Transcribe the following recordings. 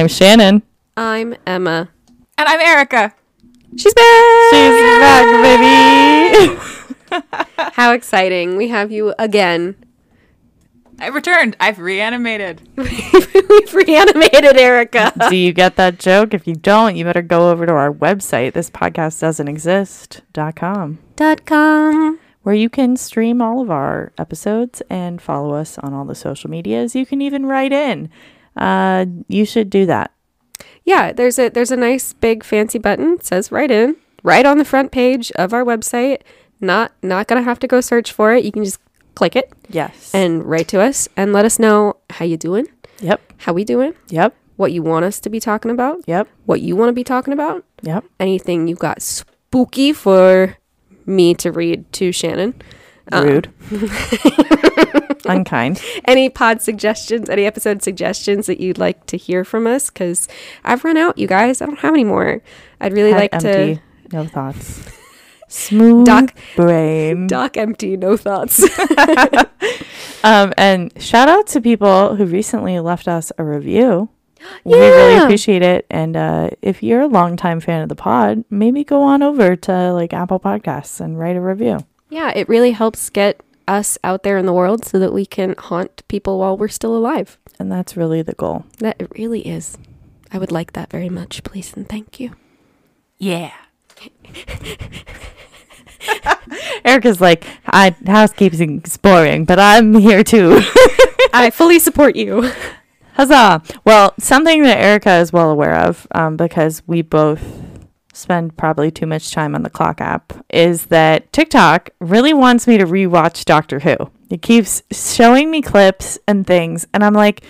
Hello, Hi, I'm Shannon. I'm Emma. And I'm Erica. She's back. She's back, baby. How exciting! We have you again. I've returned. I've reanimated. We've reanimated Erica. Do you get that joke? If you don't, you better go over to our website, this podcast doesn't exist.com, Dot com. where you can stream all of our episodes and follow us on all the social medias. You can even write in. Uh, you should do that. Yeah, there's a there's a nice big fancy button. It says right in, right on the front page of our website. Not not gonna have to go search for it. You can just click it Yes. and write to us and let us know how you doing, yep. how we doing, Yep. what you want us to be talking about, Yep. what you want to be talking about, Yep. anything you've got spooky for me to read to Shannon. Uh, Rude. Unkind. any pod suggestions, any episode suggestions that you'd like to hear from us? Because I've run out, you guys. I don't have any more. I'd really Head like empty. to No thoughts. Smooth Doc- brain. Doc empty, no thoughts. Um, and shout out to people who recently left us a review. Yeah. We really appreciate it. And uh, if you're a longtime fan of the pod, maybe go on over to like Apple Podcasts and write a review. yeah, it really helps get us out there in the world so that we can haunt people while we're still alive. And that's really the goal. That it really is. I would like that very much, please and thank you. Yeah. Erica's like, I housekeeping is boring, but I'm here too. I fully support you. Huzzah! Well, something that Erica is well aware of, um, because we both spend probably too much time on the clock app, is that TikTok really wants me to rewatch Doctor Who. It keeps showing me clips and things, and I'm like,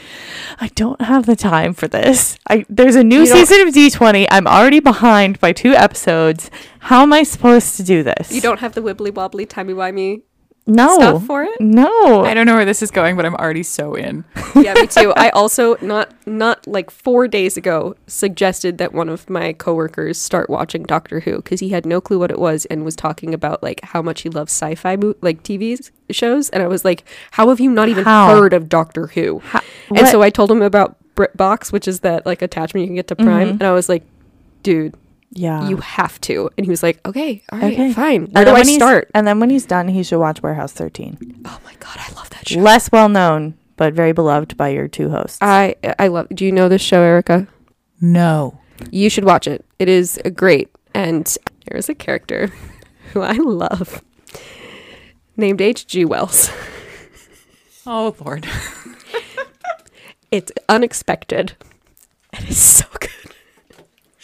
I don't have the time for this. I there's a new You season of D20. I'm already behind by two episodes. How am I supposed to do this? You don't have the wibbly wobbly timey wimey no stuff for it? No, I don't know where this is going, but I'm already so in. yeah, me too. I also not not like four days ago suggested that one of my coworkers start watching Doctor Who because he had no clue what it was and was talking about like how much he loves sci-fi mo- like TV shows, and I was like, "How have you not even How? heard of Doctor Who?" How- and what- so I told him about BritBox, which is that like attachment you can get to Prime, Mhm. and I was like, "Dude, yeah, you have to." And he was like, "Okay, all right, Okay. fine. And Where do then I when he's- start?" And then when he's done, he should watch Warehouse 13. Oh my god, I love that show. Less well known, but very beloved by your two hosts. I I love. Do you know this show, Erica? No. You should watch it. It is uh, great. And there's a character who I love named H.G. Wells. Oh, Lord. It's unexpected. And It is so good.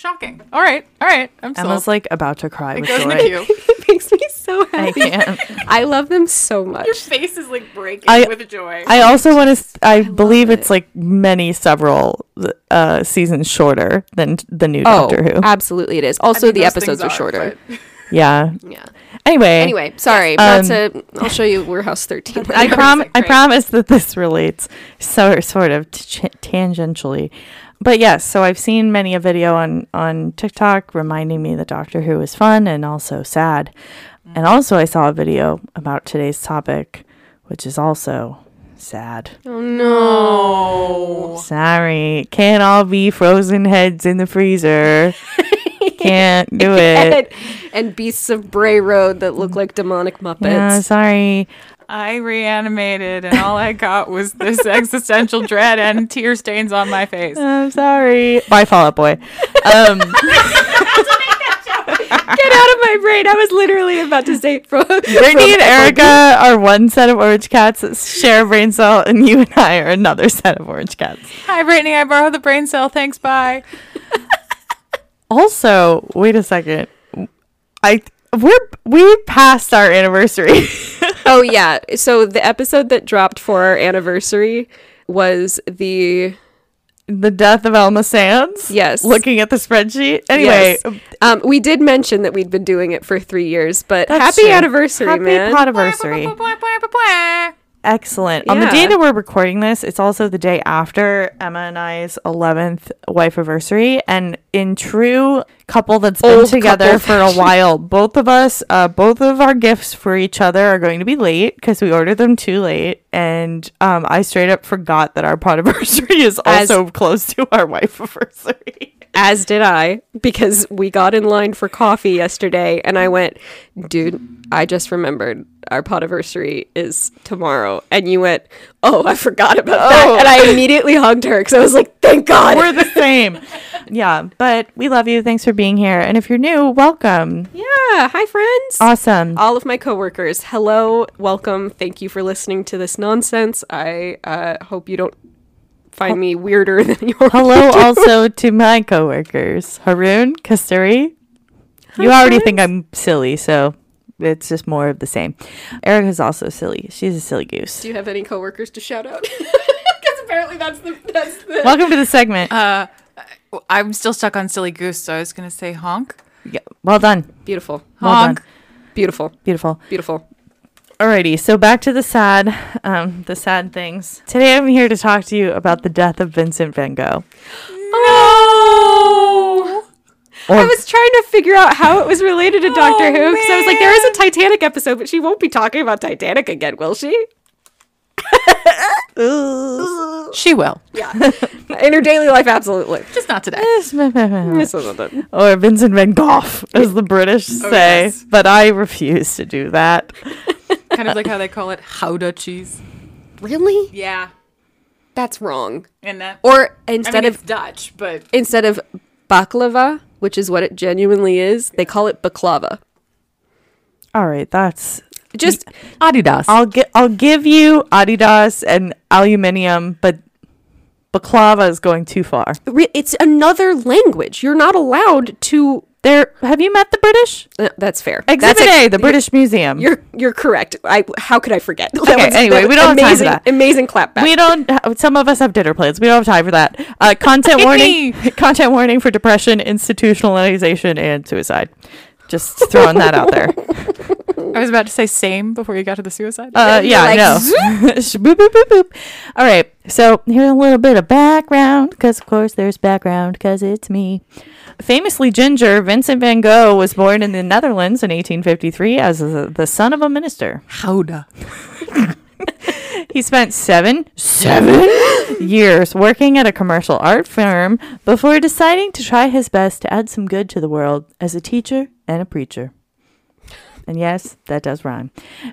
Shocking. All right. All right. I'm Emma's like about to cry It with goes in the joy. queue. It makes me so I happy. can't. I love them so much. Your face is like breaking I- with joy. I also want to. I, believe it. it's like many several uh, seasons shorter than the new Oh, Doctor Who. absolutely it is. I Also, mean, the those episodes things are shorter. but- yeah. Yeah. Anyway. Anyway, sorry. Um, not to. I'll show you Warehouse 13. I prom- like, I promise that this relates so sort of t- tangentially. But yes, so I've seen many a video on on TikTok reminding me that Doctor Who is fun and also sad. And mm. also I saw a video about today's topic which is also sad. oh no. Sorry, can't all be frozen heads in the freezer. Can't do it. and, and beasts of Bray Road that look mm. like demonic Muppets. Yeah, sorry. I reanimated, and all I got was this existential dread and tear stains on my face. I'm sorry. Bye, Fall Out Boy. Um, Get out of my brain. I was literally about to say from Brittany and Erica are one set of orange cats that share a brain cell, and you and I are another set of orange cats. Hi, Brittany. I borrowed the brain cell. Thanks. Bye. Also, wait a second. I we're we passed our anniversary. Oh yeah. So the episode that dropped for our anniversary was the the death of Elma Sands. Yes. Looking at the spreadsheet. Anyway, Yes. um we did mention that we'd been doing it for 3 years, but That's happy true. anniversary, happy man. podiversary. Excellent. On the Yeah. day that we're recording this, it's also the day after Emma and I's 11th wife anniversary. And in true couple that's been together for a while, both of us, uh, both of our gifts for each other are going to be late because we ordered them too late. And um, I straight up forgot that our pot anniversary is As- also close to our wife anniversary. As did I, because we got in line for coffee yesterday, and I went, dude, I just remembered our podiversary is tomorrow. And you went, oh, I forgot about Oh. that. And I immediately hugged her because I was like, thank God. We're the same. yeah, but we love you. Thanks for being here. And if you're new, welcome. yeah. Hi, friends. Awesome. all of my coworkers, hello, welcome. Thank you for listening to this nonsense. I uh, hope you don't find me weirder than you already Hello also to my coworkers, Haroon, Kasturi. You Hi, already friends. think I'm silly, so it's just more of the same. Erica's also silly. She's a silly goose. Do you have any coworkers to shout out? Because apparently that's the that's the. Welcome to the segment. Uh, I'm still stuck on silly goose, so I was gonna say honk. Yeah, well done. Beautiful, Well honk. done. beautiful, Beautiful. beautiful. Alrighty, so back to the sad, um, the sad things. Today I'm here to talk to you about the death of Vincent Van Gogh. Oh. Or I was trying to figure out how it was related to Doctor Who because I was like, there is a Titanic episode, but she won't be talking about Titanic again, will she? She will, Yeah. In her daily life, absolutely. just not today. This wasn't it. or Vincent Van Gogh, as the British Oh, say, yes. but I refuse to do that. Kind of like how they call it howda cheese. Really? Yeah, That's wrong. and that. Or I instead mean, of it's Dutch, but instead of baklava, which is what it genuinely is, they call it baklava. All right, that's Just Adidas. I'll get I'll give you Adidas and aluminium, but baklava is going too far. it's another language. You're not allowed to. There, have you met the British Uh, that's fair. Exhibit that's A, the British Museum? You're you're correct. I how could I forget? That Okay, anyway, we don't have time for that. Amazing clapback. we don't. Some of us have dinner plans. We don't have time for that. Uh, content warning. content warning for depression, institutionalization, and suicide. Just throwing that out there. I was about to say same before you got to the suicide. Uh, yeah, like, no. boop, boop, boop, boop. All right. So here's a little bit of background, because of course there's background, because it's me. Famously ginger, Vincent van Gogh was born in the Netherlands in 1853 as the the son of a minister. howda. He spent seven, seven years working at a commercial art firm before deciding to try his best to add some good to the world as a teacher and a preacher. And yes, that does rhyme.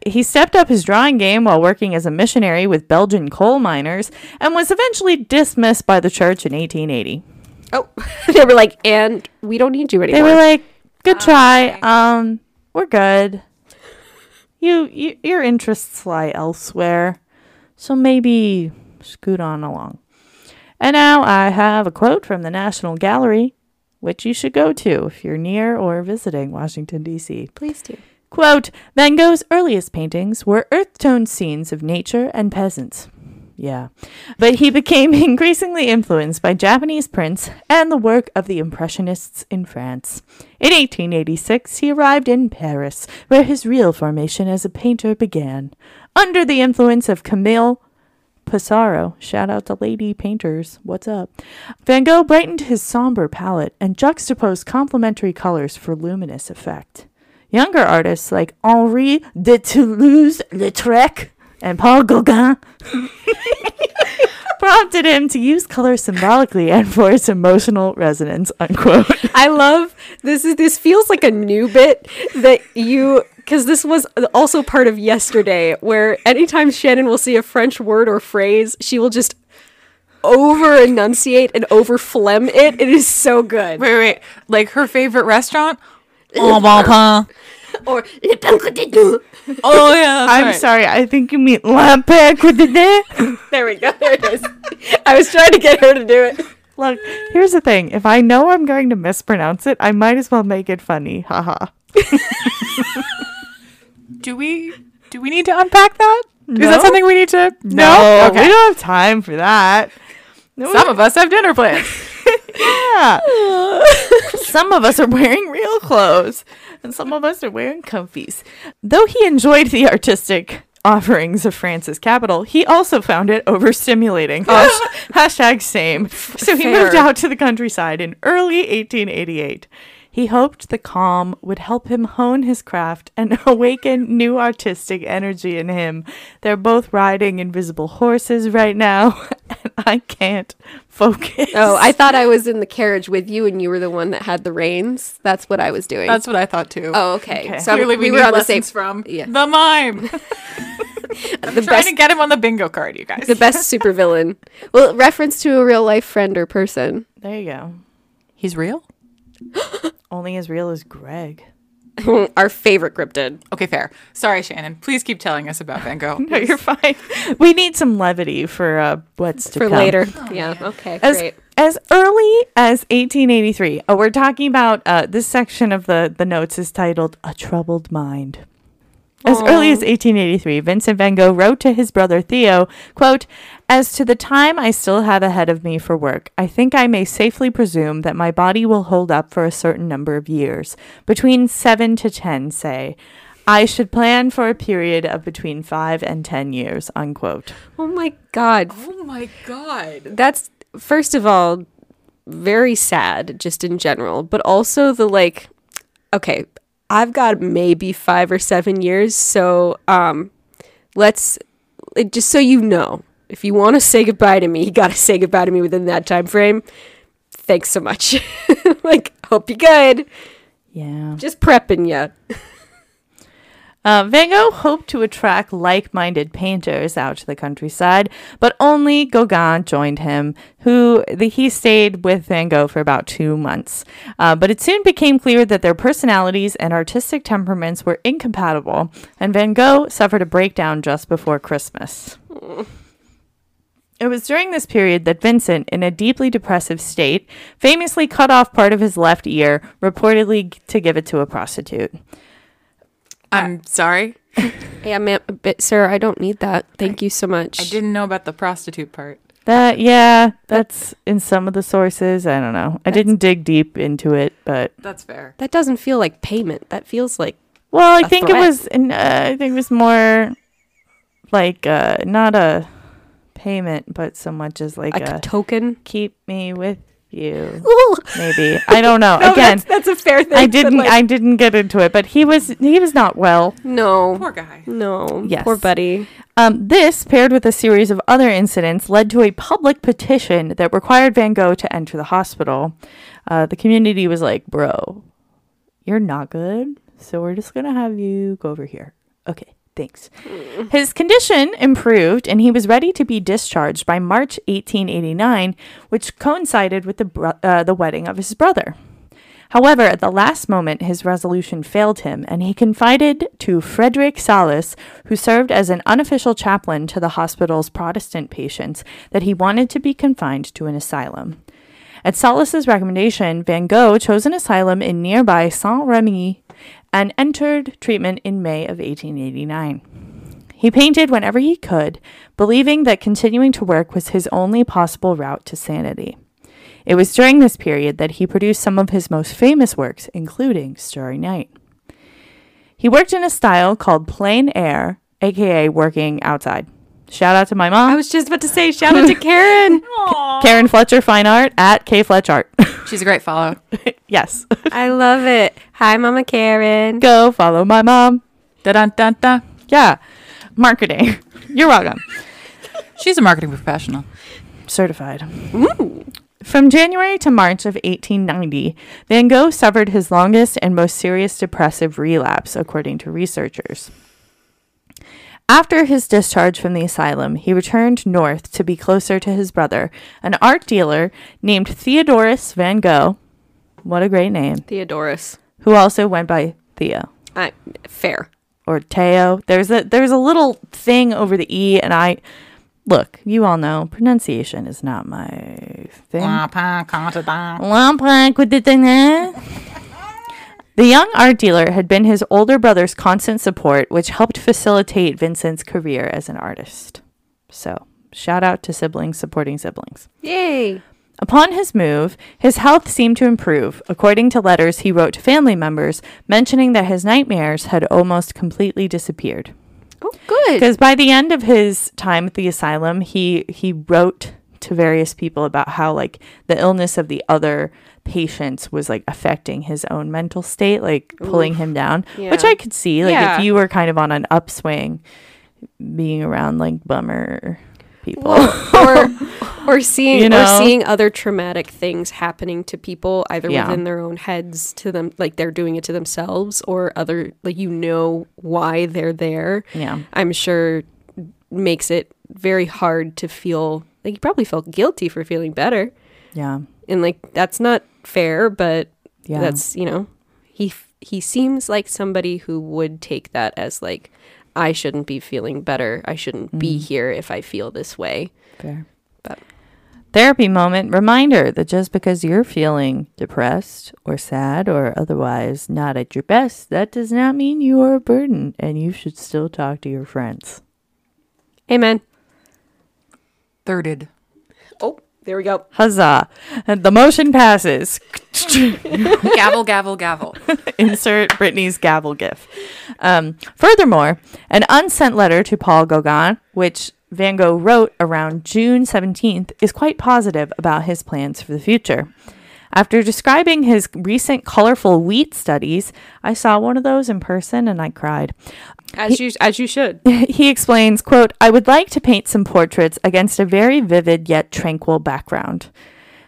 He stepped up his drawing game while working as a missionary with Belgian coal miners and was eventually dismissed by the church in 1880. oh, they were like, and we don't need you anymore. They were like, "Good try. Um, we're good. You, you your interests lie elsewhere, so maybe scoot on along." And now I have a quote from the National Gallery, which you should go to if you're near or visiting Washington D.C. Please do. Quote, Van Gogh's earliest paintings were earth toned scenes of nature and peasants. Yeah. But he became increasingly influenced by Japanese prints and the work of the Impressionists in France. In 1886, he arrived in Paris, where his real formation as a painter began. Under the influence of Camille Pissarro, shout out to lady painters, what's up? Van Gogh brightened his somber palette and juxtaposed complementary colors for luminous effect. Younger artists like Henri de Toulouse-Lautrec and Paul Gauguin prompted him to use color symbolically and for its emotional resonance. Unquote. I love this. Is this feels like a new bit that you because this was also part of yesterday, where anytime Shannon will see a French word or phrase, she will just over enunciate and over phlegm it. It is so good. Wait, wait, wait. Like her favorite restaurant? Oh, bon pain. Or le pain quotidien. Oh yeah. I'm right. sorry, I think you mean La Paix Quotidienne. There we go. There it is. I was trying to get her to do it. Look, here's the thing. If I know I'm going to mispronounce it, I might as well make it funny. Haha. Do we do we need to unpack that? Is No. that something we need to? No, Okay. we don't have time for that. No, Some of us have dinner plans. Yeah. some of us are wearing real clothes, and some of us are wearing comfies. Though he enjoyed the artistic offerings of France's capital, he also found it overstimulating. Hashtag same. So he moved out to the countryside in early 1888. He hoped the calm would help him hone his craft and awaken new artistic energy in him. They're both riding invisible horses right now, and I can't focus. Oh, I thought I was in the carriage with you, and you were the one that had the reins. That's what I was doing. That's what I thought too. oh, okay. Okay. So Clearly, we, we, were need on the same. lessons from Yeah. the mime. I'm The trying best, to get him on the bingo card, you guys. the best supervillain. Well, reference to a real life friend or person. There you go. He's real. Only as real as Greg. Our favorite cryptid. Okay, fair. Sorry, Shannon. Please keep telling us about Van Gogh. No, you're fine. We need some levity for uh, what's to For come. later. yeah. Okay. As, great. as early as 1883. Oh, we're talking about uh, this section of the, the notes is titled A Troubled Mind. As early as 1883, Vincent van Gogh wrote to his brother Theo, quote, As to the time I still have ahead of me for work, I think I may safely presume that my body will hold up for a certain number of years, between seven to ten, say. I should plan for a period of between five and ten years, unquote. Oh my God. Oh my god. That's first of all very sad, just in general, but also the like. Okay, I've got maybe five or seven years, so um, let's just so you know, if you want to say goodbye to me, you got to say goodbye to me within that time frame. Thanks so much. like, hope you're good. Yeah. Just prepping you. Uh, Van Gogh hoped to attract like minded painters out to the countryside, but only Gauguin joined him, who the, he stayed with Van Gogh for about two months. Uh, but it soon became clear that their personalities and artistic temperaments were incompatible, and Van Gogh suffered a breakdown just before Christmas. It was during this period that Vincent, in a deeply depressive state, famously cut off part of his left ear, reportedly to give it to a prostitute. I'm sorry. Yeah, ma'am, but sir, I don't need that. Thank you so much. I didn't know about the prostitute part. That yeah, that's in some of the sources. I don't know. I didn't dig deep into it, but That's fair. That doesn't feel like payment. That feels like well, I A think threat. it was. in- Uh, I think it was more like uh, not a payment, but so much as like, like a a token. keep me with you. Ooh. Maybe I don't know. No, Again, that's, that's a fair thing. I didn't. like, I didn't get into it, but he was he was not well. no, Poor guy. no, Yes. poor buddy. Um, this, paired with a series of other incidents, led to a public petition that required Van Gogh to enter the hospital. Uh, the community was like, bro, you're not good, so we're just going to have you go over here. Okay, thanks. His condition improved, and he was ready to be discharged by March 1889, which coincided with the, bro- uh, the wedding of his brother. However, at the last moment, his resolution failed him, and he confided to Frederick Salis, who served as an unofficial chaplain to the hospital's Protestant patients, that he wanted to be confined to an asylum. At Salis's recommendation, Van Gogh chose an asylum in nearby Saint Remy and entered treatment in May of 1889. He painted whenever he could, believing that continuing to work was his only possible route to sanity. It was during this period that he produced some of his most famous works, including Starry Night. He worked in a style called plein air, aka working outside. Shout out to my mom. I was just about to say, shout out to Karen. Karen Fletcher Fine Art at K Fletch Art. She's a great follow. yes. I love it. Hi, Mama Karen. Go follow my mom. Da da da da. Yeah. Marketing. You're welcome. She's a marketing professional. Certified. Ooh. From January to March of 1890, Van Gogh suffered his longest and most serious depressive relapse, according to researchers. After his discharge from the asylum, he returned north to be closer to his brother, an art dealer named Theodorus Van Gogh. What a great name. Theodorus. Who also went by Theo I, fair. or Teo. There's a there's a little thing over the e, and I look. You all know pronunciation is not my thing. Lampank with the. The young art dealer had been his older brother's constant support, which helped facilitate Vincent's career as an artist. So, shout out to siblings supporting siblings. Yay. Upon his move, his health seemed to improve, according to letters he wrote to family members mentioning that his nightmares had almost completely disappeared. Oh, good. Because by the end of his time at the asylum, he he wrote to various people about how like the illness of the other patients was like affecting his own mental state, like pulling him down, which I could see. Like Yeah. if you were kind of on an upswing, being around like bummer people. or or seeing You or know? seeing other traumatic things happening to people either Yeah. within their own heads to them like they're doing it to themselves or other like you know why they're there yeah. i'm sure makes it very hard to feel like you probably felt guilty for feeling better Yeah. and like that's not fair but Yeah. that's you know he he seems like somebody who would take that as like i shouldn't be feeling better i shouldn't be Mm. here if i feel this way Fair. But- Therapy moment reminder that just because you're feeling depressed or sad or otherwise not at your best, that does not mean you are a burden and you should still talk to your friends. amen Thirded. Oh, there we go. Huzzah. And the motion passes. gavel, gavel, gavel. Insert Brittany's gavel gif. Um, furthermore, an unsent letter to Paul Gauguin, which Van Gogh wrote around June 17th, is quite positive about his plans for the future. After describing his recent colorful wheat studies, I saw one of those in person and I cried. As you as you should. he explains, quote, I would like to paint some portraits against a very vivid yet tranquil background.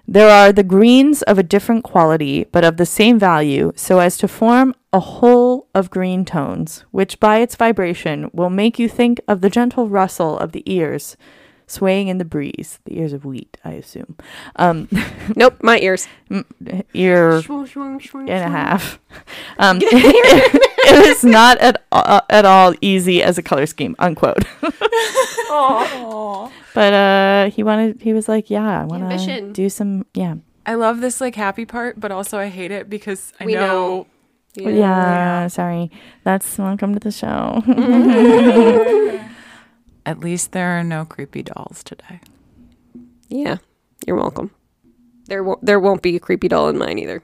There are the greens of a different quality, but of the same value, so as to form a whole of green tones, which by its vibration will make you think of the gentle rustle of the ears swaying in the breeze. The ears of wheat, I assume. Um, Nope, my ears. ear and and a half. Um, it, it is not at uh, at all easy as a color scheme. Unquote. But uh, he wanted. He was like, "Yeah, I want to do some. Yeah, I love this like happy part, but also I hate it because I We know, know. yeah. Sorry, that's welcome to the show. At least there are no creepy dolls today. Yeah. You're welcome. There won't there won't be a creepy doll in mine either.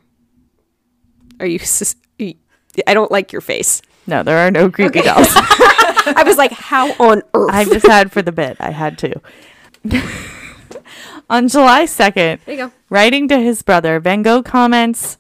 Are you sus- y- I don't like your face. no, there are no creepy dolls. I was like, how on earth? I just had for the bit. I had to. On July second, there you go. Writing to his brother, Van Gogh comments.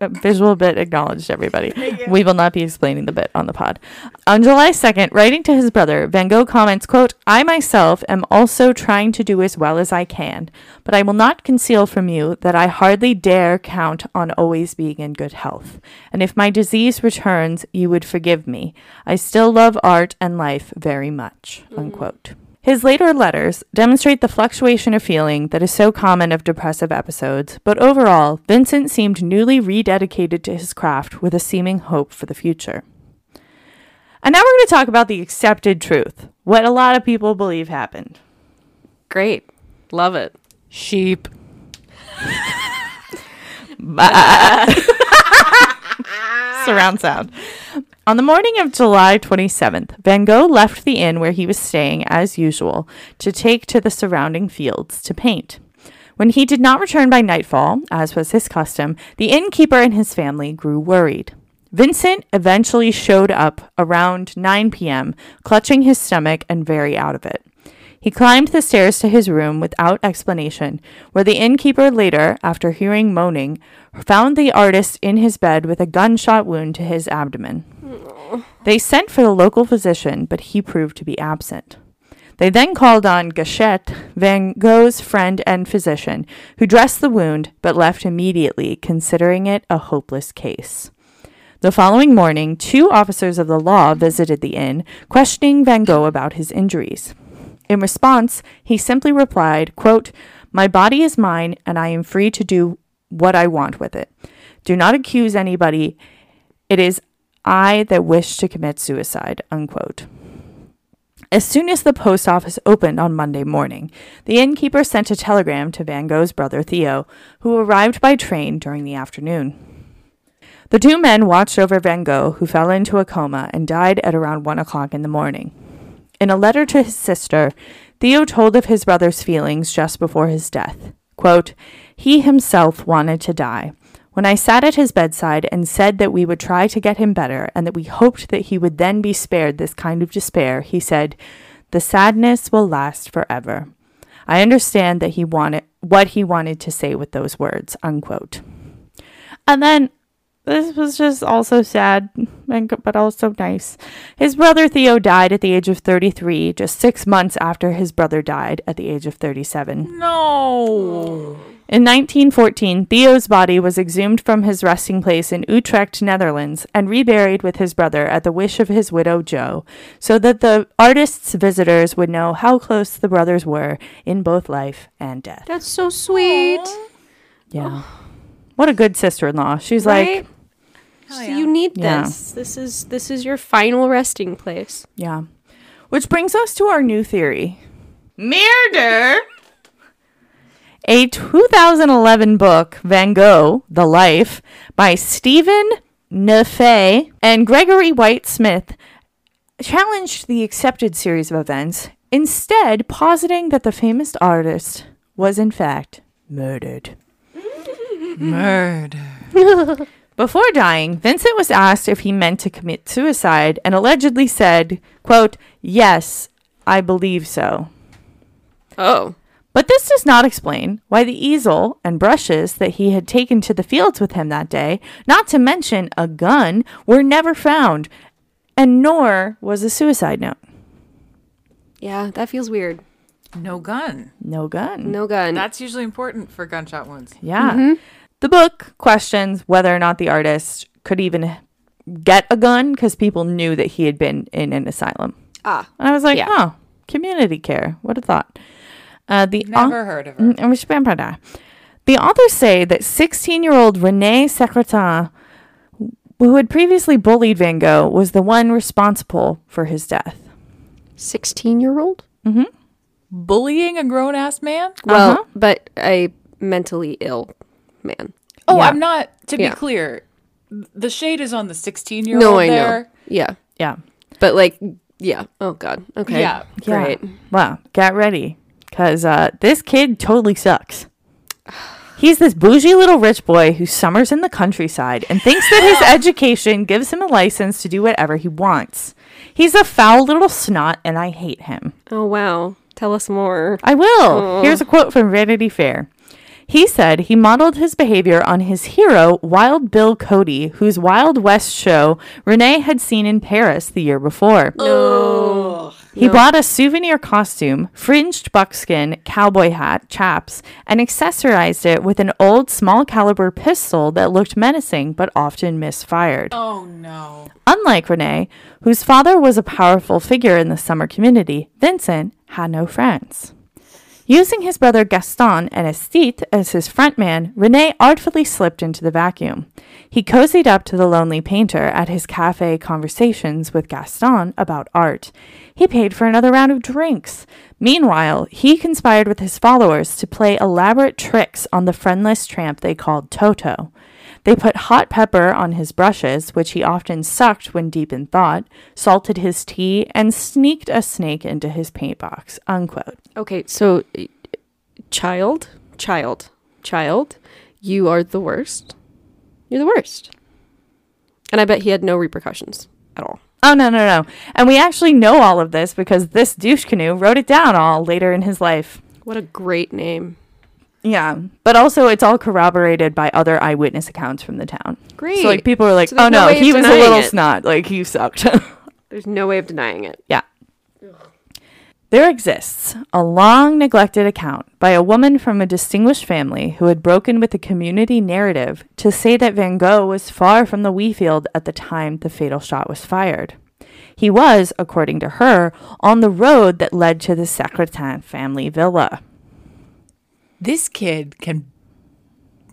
Visual bit acknowledged, everybody. We will not be explaining the bit on the pod. On July 2nd, writing to his brother, Van Gogh comments, quote, I myself am also trying to do as well as I can, but I will not conceal from you that I hardly dare count on always being in good health. And if my disease returns, you would forgive me. I still love art and life very much, mm. unquote. His later letters demonstrate the fluctuation of feeling that is so common of depressive episodes, but overall, Vincent seemed newly rededicated to his craft with a seeming hope for the future. And now we're going to talk about the accepted truth, what a lot of people believe happened. Great. Love it. Sheep. Surround sound. On the morning of July 27th, Van Gogh left the inn where he was staying as usual to take to the surrounding fields to paint. When he did not return by nightfall, as was his custom, the innkeeper and his family grew worried. Vincent eventually showed up around 9 p.m., clutching his stomach and very out of it. He climbed the stairs to his room without explanation, where the innkeeper later, after hearing moaning, found the artist in his bed with a gunshot wound to his abdomen. They sent for the local physician, but he proved to be absent. They then called on Gachet, Van Gogh's friend and physician, who dressed the wound but left immediately, considering it a hopeless case. The following morning, two officers of the law visited the inn, questioning Van Gogh about his injuries. In response, he simply replied, quote, My body is mine, and I am free to do what I want with it. Do not accuse anybody. It is I that wish to commit suicide, unquote. As soon as the post office opened on Monday morning, the innkeeper sent a telegram to Van Gogh's brother Theo, who arrived by train during the afternoon. The two men watched over Van Gogh, who fell into a coma and died at around one o'clock in the morning. In a letter to his sister, Theo told of his brother's feelings just before his death. Quote, he himself wanted to die. When I sat at his bedside and said that we would try to get him better and that we hoped that he would then be spared this kind of despair, he said, The sadness will last forever. I understand that he wanted what he wanted to say with those words. Unquote. And then this was just also sad, and, but also nice. His brother Theo died at the age of 33, just six months after his brother died at the age of 37. No. In 1914, Theo's body was exhumed from his resting place in Utrecht, Netherlands, and reburied with his brother at the wish of his widow Jo, so that the artist's visitors would know how close the brothers were in both life and death. That's so sweet. Yeah. What a good sister-in-law. She's Right? like, Hell So yeah. you need Yeah. this. This is this is your final resting place. Yeah. Which brings us to our new theory. Murder! A 2011 book, Van Gogh, The Life, by Steven Naifeh and Gregory White Smith, challenged the accepted series of events, instead positing that the famous artist was in fact murdered. Murder. Before dying, Vincent was asked if he meant to commit suicide and allegedly said, quote, Yes, I believe so. Oh. But this does not explain why the easel and brushes that he had taken to the fields with him that day, not to mention a gun, were never found, and nor was a suicide note. Yeah, that feels weird. No gun. No gun. No gun. That's usually important for gunshot wounds. Yeah. Mm-hmm. The book questions whether or not the artist could even get a gun because people knew that he had been in an asylum. ah. And I was like, Yeah. oh, community care. What a thought. Uh, the au- Never heard of her. Mm, je sais pas. The authors say that 16 year old Rene Secrétan, who had previously bullied Van Gogh, was the one responsible for his death. 16 year old? Bullying a grown ass man? Well, Uh-huh. but a mentally ill man. Oh, Yeah. I'm not, to Yeah. be clear, the shade is on the 16 year old. No, I there. know. Yeah. Yeah. But like, yeah. Oh God. Okay. Yeah. Great. Yeah. Well, get ready because uh, this kid totally sucks. He's this bougie little rich boy who summers in the countryside and thinks that his education gives him a license to do whatever he wants. He's a foul little snot, and I hate him. Oh wow. Tell us more. I will. Here's a quote from Vanity Fair. He said he modeled his behavior on his hero, Wild Bill Cody, whose Wild West show Renee had seen in Paris the year before. No. He bought a souvenir costume, fringed buckskin cowboy hat, chaps, and accessorized it with an old small caliber pistol that looked menacing but often misfired. Oh, no. Unlike Renee, whose father was a powerful figure in the summer community, Vincent had no friends. Using his brother Gaston and Estite as his frontman, Rene artfully slipped into the vacuum. He cozied up to the lonely painter at his cafe conversations with Gaston about art. He paid for another round of drinks. Meanwhile, he conspired with his followers to play elaborate tricks on the friendless tramp they called Toto. They put hot pepper on his brushes, which he often sucked when deep in thought, salted his tea, and sneaked a snake into his paint box. Unquote. Okay. So, child, child, child, you are the worst. You're the worst. And I bet he had no repercussions at all. Oh, no, no, no. And we actually know all of this because this douche canoe wrote it down all later in his life. What a great name. Yeah. But also, it's all corroborated by other eyewitness accounts from the town. Great. So, like, people are like, So there's oh, no no, way of he was a denying little it. snot. Like, he sucked. There's no way of denying it. Yeah. There exists a long neglected account by a woman from a distinguished family who had broken with the community narrative to say that Van Gogh was far from the Wheafield at the time the fatal shot was fired. He was, according to her, on the road that led to the Secrétan family villa. This kid can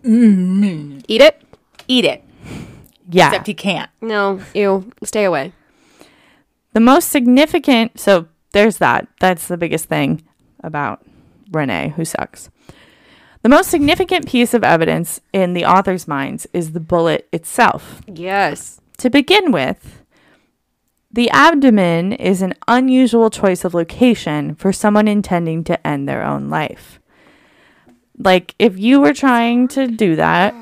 Eat it? eat it, Yeah. except he can't. No. Ew. Stay away. The most significant, so there's that. That's the biggest thing about Renee, who sucks. The most significant piece of evidence in the author's minds is the bullet itself. Yes. To begin with, the abdomen is an unusual choice of location for someone intending to end their own life. Like, if you were trying to do that,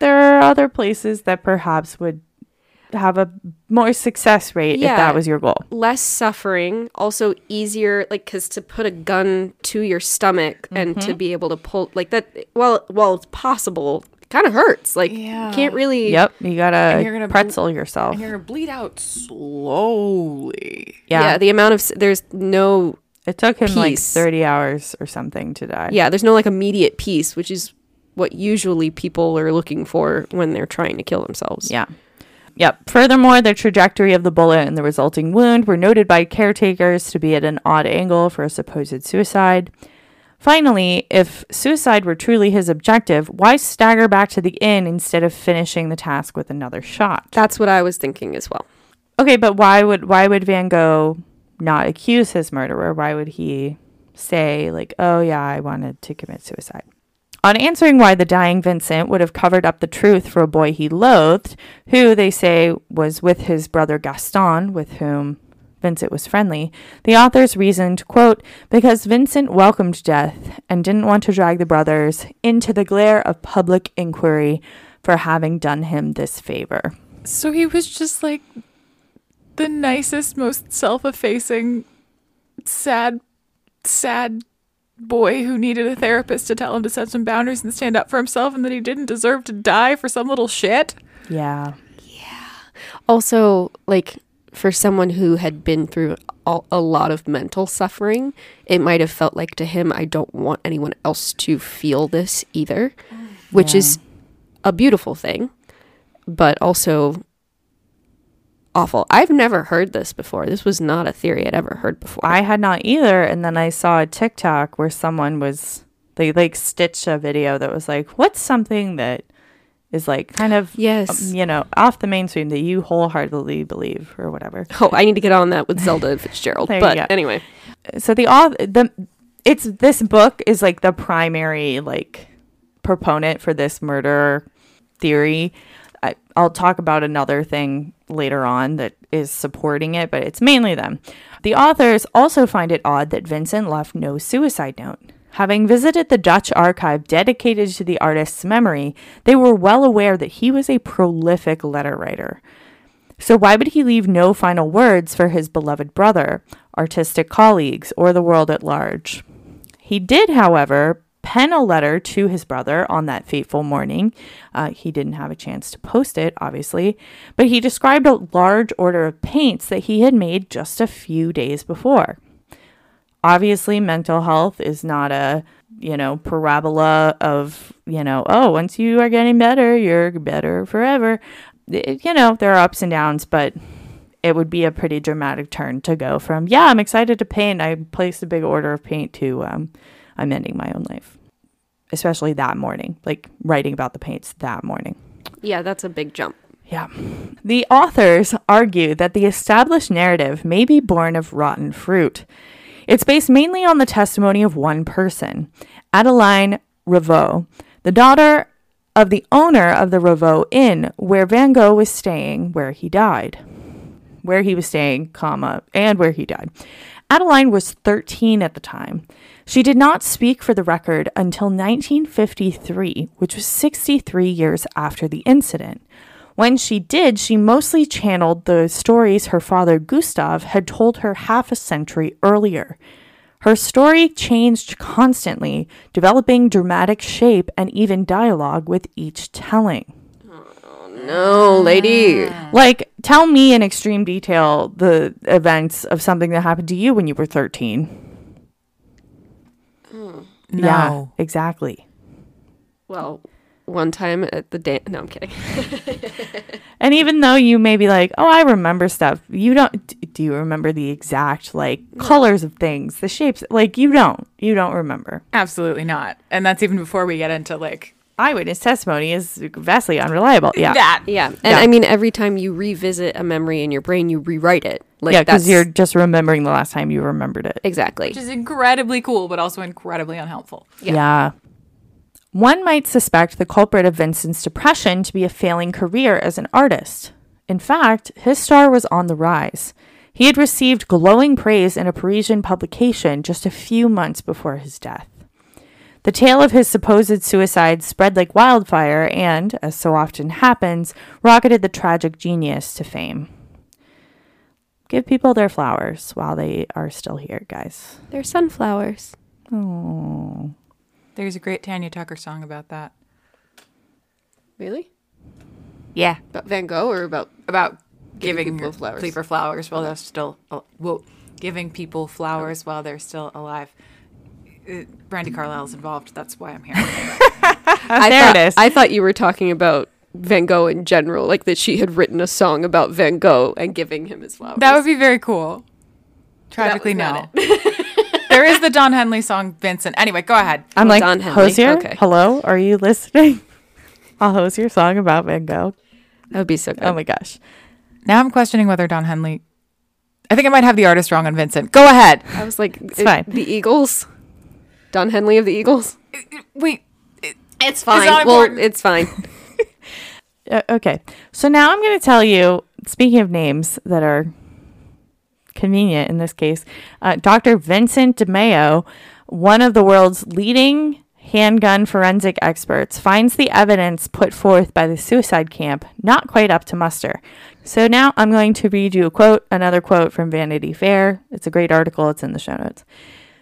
there are other places that perhaps would have a more success rate if that was your goal. less suffering, also easier, like because to put a gun to your stomach and Mm-hmm. to be able to pull like that. well while it's possible, it kind of hurts. Like Yeah. you can't really. Yep, you gotta you're gonna bl- pretzel yourself. And you're gonna bleed out slowly. Yeah. Yeah, the amount of there's no it took him like thirty hours or something to die. yeah there's no like immediate peace, which is what usually people are looking for when they're trying to kill themselves. Yeah. Yep. Furthermore, the trajectory of the bullet and the resulting wound were noted by caretakers to be at an odd angle for a supposed suicide. Finally, if suicide were truly his objective, why stagger back to the inn instead of finishing the task with another shot? That's what I was thinking as well. Okay, but why would why would Van Gogh not accuse his murderer? Why would he say like, "Oh yeah, I wanted to commit suicide"? On answering why the dying Vincent would have covered up the truth for a boy he loathed, who they say was with his brother Gaston, with whom Vincent was friendly, the authors reasoned, quote, because Vincent welcomed death and didn't want to drag the brothers into the glare of public inquiry for having done him this favor. So he was just like the nicest, most self-effacing, sad, sad boy who needed a therapist to tell him to set some boundaries and stand up for himself, and that he didn't deserve to die for some little shit. Yeah. Yeah. Also, like for someone who had been through a, a lot of mental suffering, it might have felt like to him, I don't want anyone else to feel this either, which Yeah. is a beautiful thing, but also awful. I've never heard this before. This was not a theory I'd ever heard before. I had not either. And then I saw a TikTok where someone was, they like stitched a video that was like, what's something that is like kind of, yes. um, you know, off the mainstream that you wholeheartedly believe or whatever. Oh, I need to get on that with Zelda Fitzgerald. But anyway, So the author, the, it's, this book is like the primary like proponent for this murder theory. I, I'll talk about another thing later on that is supporting it, but it's mainly them. The authors also find it odd that Vincent left no suicide note. Having visited the Dutch archive dedicated to the artist's memory, they were well aware that he was a prolific letter writer. So, why would he leave no final words for his beloved brother, artistic colleagues, or the world at large? He did, however, pen a letter to his brother on that fateful morning. Uh, he didn't have a chance to post it, obviously, but he described a large order of paints that he had made just a few days before. Obviously, mental health is not a, you know, parabola of, you know, oh, once you are getting better, you're better forever. It- you know, there are ups and downs, but it would be a pretty dramatic turn to go from, yeah, I'm excited to paint. I placed a big order of paint to, um, I'm ending my own life. Especially that morning, like writing about the paints that morning. yeah, that's a big jump. Yeah. The authors argue that the established narrative may be born of rotten fruit. It's based mainly on the testimony of one person, Adeline Ravoux, the daughter of the owner of the Ravoux Inn, where Van Gogh was staying, where he died. Where he was staying, comma, and where he died. Adeline was 13 at the time. She did not speak for the record until 1953, which was 63 years after the incident. When she did, she mostly channeled the stories her father Gustav had told her half a century earlier. Her story changed constantly, developing dramatic shape and even dialogue with each telling. No, lady. Ah. Like, tell me in extreme detail the events of something that happened to you when you were 13. Hmm. Yeah, No. exactly. Well, one time at the dance. No, I'm kidding. And even though you may be like, oh, I remember stuff, you don't. d- Do you remember the exact like colors of things, the shapes? Like you don't. You don't remember. Absolutely not. And that's even before we get into like Eyewitness testimony is vastly unreliable. Yeah, that. Yeah, and Yeah. I mean, every time you revisit a memory in your brain, you rewrite it. Like yeah, because you're just remembering the last time you remembered it. exactly. Which is incredibly cool, but also incredibly unhelpful. Yeah. Yeah. One might suspect the culprit of Vincent's depression to be a failing career as an artist. In fact, his star was on the rise. He had received glowing praise in a Parisian publication just a few months before his death. The tale of his supposed suicide spread like wildfire and, as so often happens, rocketed the tragic genius to fame. Give people their flowers while they are still here, guys. They're sunflowers. Oh. There's a great Tanya Tucker song about that. Really? Yeah. About Van Gogh or about About Giving giving, people people flowers. flowers. flowers while they're still well, giving people flowers while they're still alive. Uh, Brandi Carlile's involved. That's why I'm here. I there thought, it is. I thought you were talking about Van Gogh in general, like that she had written a song about Van Gogh and giving him his flowers. that would be very cool. Tragically, no. there is the Don Henley song, Vincent. Anyway, go ahead. I'm Oh, like, Don Henley. Hozier, Okay. hello, are you listening? I'll host your song about Van Gogh. that would be so good. Oh my gosh. Now I'm questioning whether Don Henley. I think I might have the artist wrong on Vincent. Go ahead. I was like, It's it- fine. The Eagles, Don Henley of the Eagles. Wait. It's fine. not well, important. it's fine. Uh, okay. So now I'm going to tell you, speaking of names that are convenient in this case, uh, Dr. Vincent Di Maio, one of the world's leading handgun forensic experts, finds the evidence put forth by the suicide camp not quite up to muster. So now I'm going to read you a quote, another quote from Vanity Fair. It's a great article, it's in the show notes.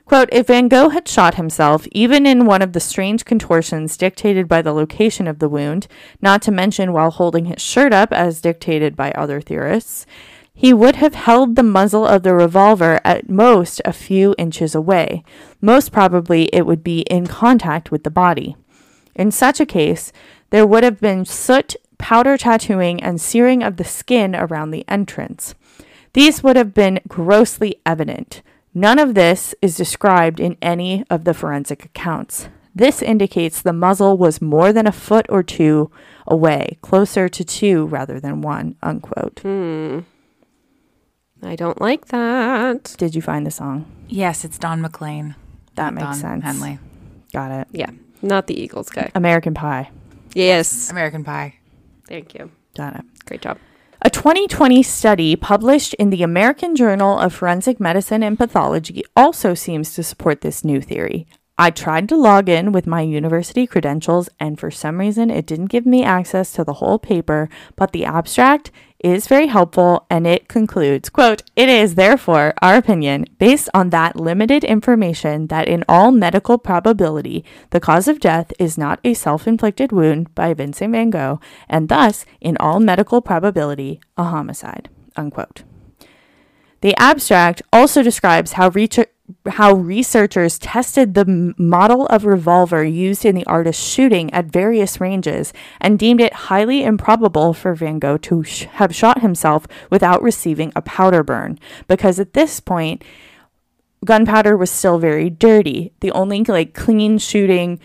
Quote, if Van Gogh had shot himself, even in one of the strange contortions dictated by the location of the wound, not to mention while holding his shirt up as dictated by other theorists, he would have held the muzzle of the revolver at most a few inches away. Most probably, it would be in contact with the body. In such a case, there would have been soot, powder tattooing, and searing of the skin around the entrance. These would have been grossly evident. None of this is described in any of the forensic accounts. This indicates the muzzle was more than a foot or two away, closer to two rather than one. Unquote. Hmm. I don't like that. Did you find the song? Yes, it's Don McLean. That not makes Don sense. Henley. Got it. Yeah, not the Eagles guy. American Pie. Yes. American Pie. Thank you. Got it. Great job. A 2020 study published in the American Journal of Forensic Medicine and Pathology also seems to support this new theory. I tried to log in with my university credentials, and for some reason, it didn't give me access to the whole paper, but the abstract is very helpful and it concludes quote it is therefore our opinion based on that limited information that in all medical probability the cause of death is not a self-inflicted wound by vincent van gogh and thus in all medical probability a homicide unquote. The abstract also describes how reach- how researchers tested the model of revolver used in the artist's shooting at various ranges and deemed it highly improbable for Van Gogh to sh- have shot himself without receiving a powder burn because at this point gunpowder was still very dirty. The only like clean shooting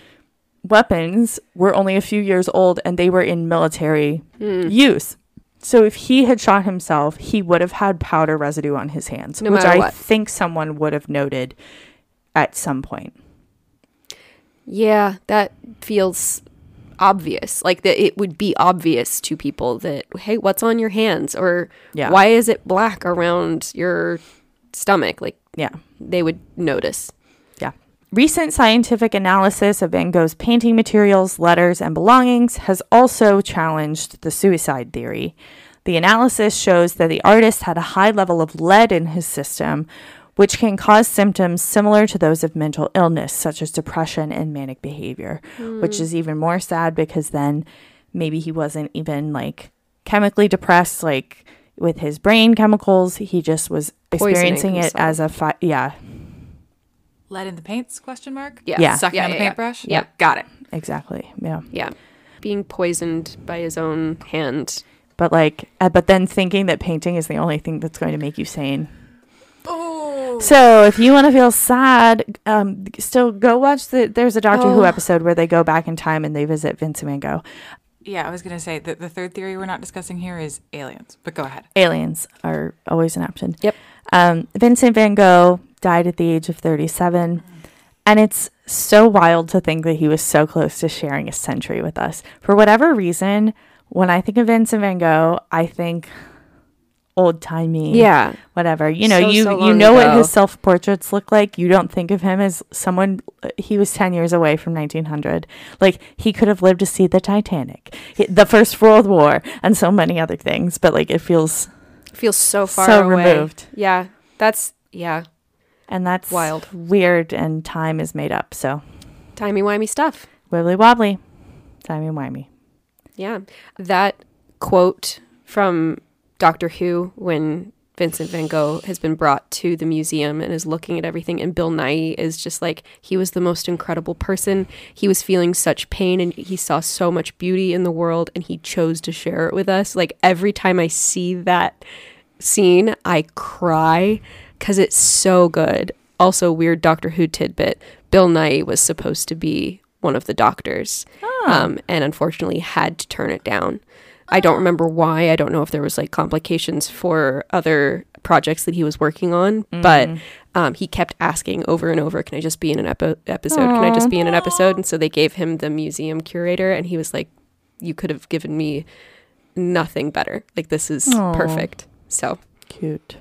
weapons were only a few years old and they were in military hmm. use. So if he had shot himself, he would have had powder residue on his hands, No which I what. think someone would have noted at some point. Yeah, that feels obvious. Like that it would be obvious to people that hey, what's on your hands or Yeah. why is it black around your stomach? Like Yeah. they would notice. Recent scientific analysis of Van Gogh's painting materials, letters, and belongings has also challenged the suicide theory. The analysis shows that the artist had a high level of lead in his system, which can cause symptoms similar to those of mental illness, such as depression and manic behavior, which hmm. is even more sad because then maybe he wasn't even like chemically depressed, like with his brain chemicals. He just was Poisoning experiencing it as a fi- yeah, Lead in the paints? Question mark. Yeah. Yeah. Sucking Yeah, on the yeah, yeah. paintbrush. Yeah. Got it. exactly. Yeah. Yeah. Being poisoned by his own hand. but like uh, but then thinking that painting is the only thing that's going to make you sane Oh. so if you want to feel sad um still go watch the there's a doctor who Oh. episode where they go back in time and they visit vincent van gogh Yeah, I was gonna say that the third theory we're not discussing here is aliens. But go ahead. aliens are always an option Yep. um vincent van gogh died at the age of 37 and it's so wild to think that he was so close to sharing a century with us for whatever reason when i think of vincent van gogh i think old timey. Yeah. whatever. You know, So, you so you know what his self portraits look like. You don't think of him as someone. Uh, he was ten years away from 1900. Like he could have lived to see the Titanic, the First World War, and so many other things. But like it feels Feels so far so away. removed, Yeah. That's yeah. And that's Wild. weird. And time is made up. So Timey wimey stuff. wibbly wobbly, timey wimey. Yeah. That quote from Doctor Who when Vincent van Gogh has been brought to the museum and is looking at everything, and Bill Nighy is just like, he was the most incredible person. He was feeling such pain and he saw so much beauty in the world and he chose to share it with us. Like, every time I see that scene, I cry because it's so good. Also, weird Doctor Who tidbit Bill Nighy was supposed to be one of the doctors um, and unfortunately had to turn it down. I don't remember why. I don't know if there was like complications for other projects that he was working on, but um, he kept asking over and over, "Can I just be in an epi- episode? Can I just be in an episode?" And so they gave him the museum curator, and he was like, "You could have given me nothing better. Like this is Aw. perfect." So, Cute.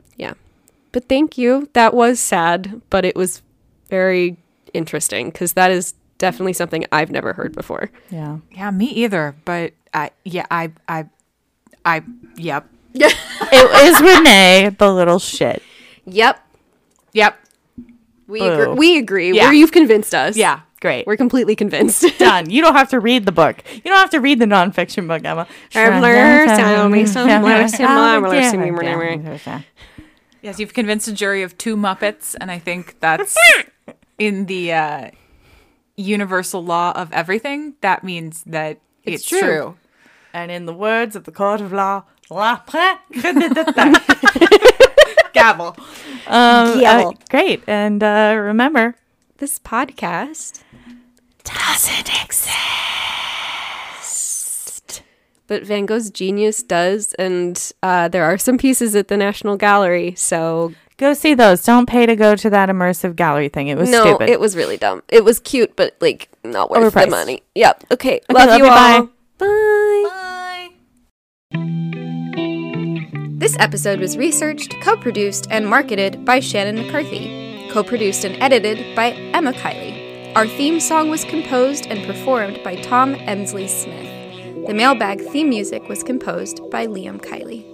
But thank you. That was sad, but it was very interesting because that is definitely something I've never heard before. Yeah. Yeah, me either. But I, yeah, I, I, I, yep, it is Renee, the little shit. Yep, yep, we Boo. agree. We agree. Yeah. Where you've convinced us. yeah. Great. We're completely convinced. done. You don't have to read the book. You don't have to read the nonfiction book, Emma. Yes, you've convinced a jury of two Muppets, and I think that's in the uh, universal law of everything. That means that it's, It's true. true. And in the words of the court of law, la gavel. Um, Gavel. uh, great. And uh, remember, this podcast doesn't exist. But Van Gogh's genius does, and uh, there are some pieces at the National Gallery. So Go see those. Don't pay to go to that immersive gallery thing. It was no, stupid. it was really dumb. It was cute, but like not worth Overpriced. the money. Yep. Okay. Okay, love, love you you, all. bye. Bye. This episode was researched, co produced, and marketed by Shannon McCarthy, co produced and edited by Emma Kiley. Our theme song was composed and performed by Tom Emsley Smith. The mailbag theme music was composed by Liam Kiley.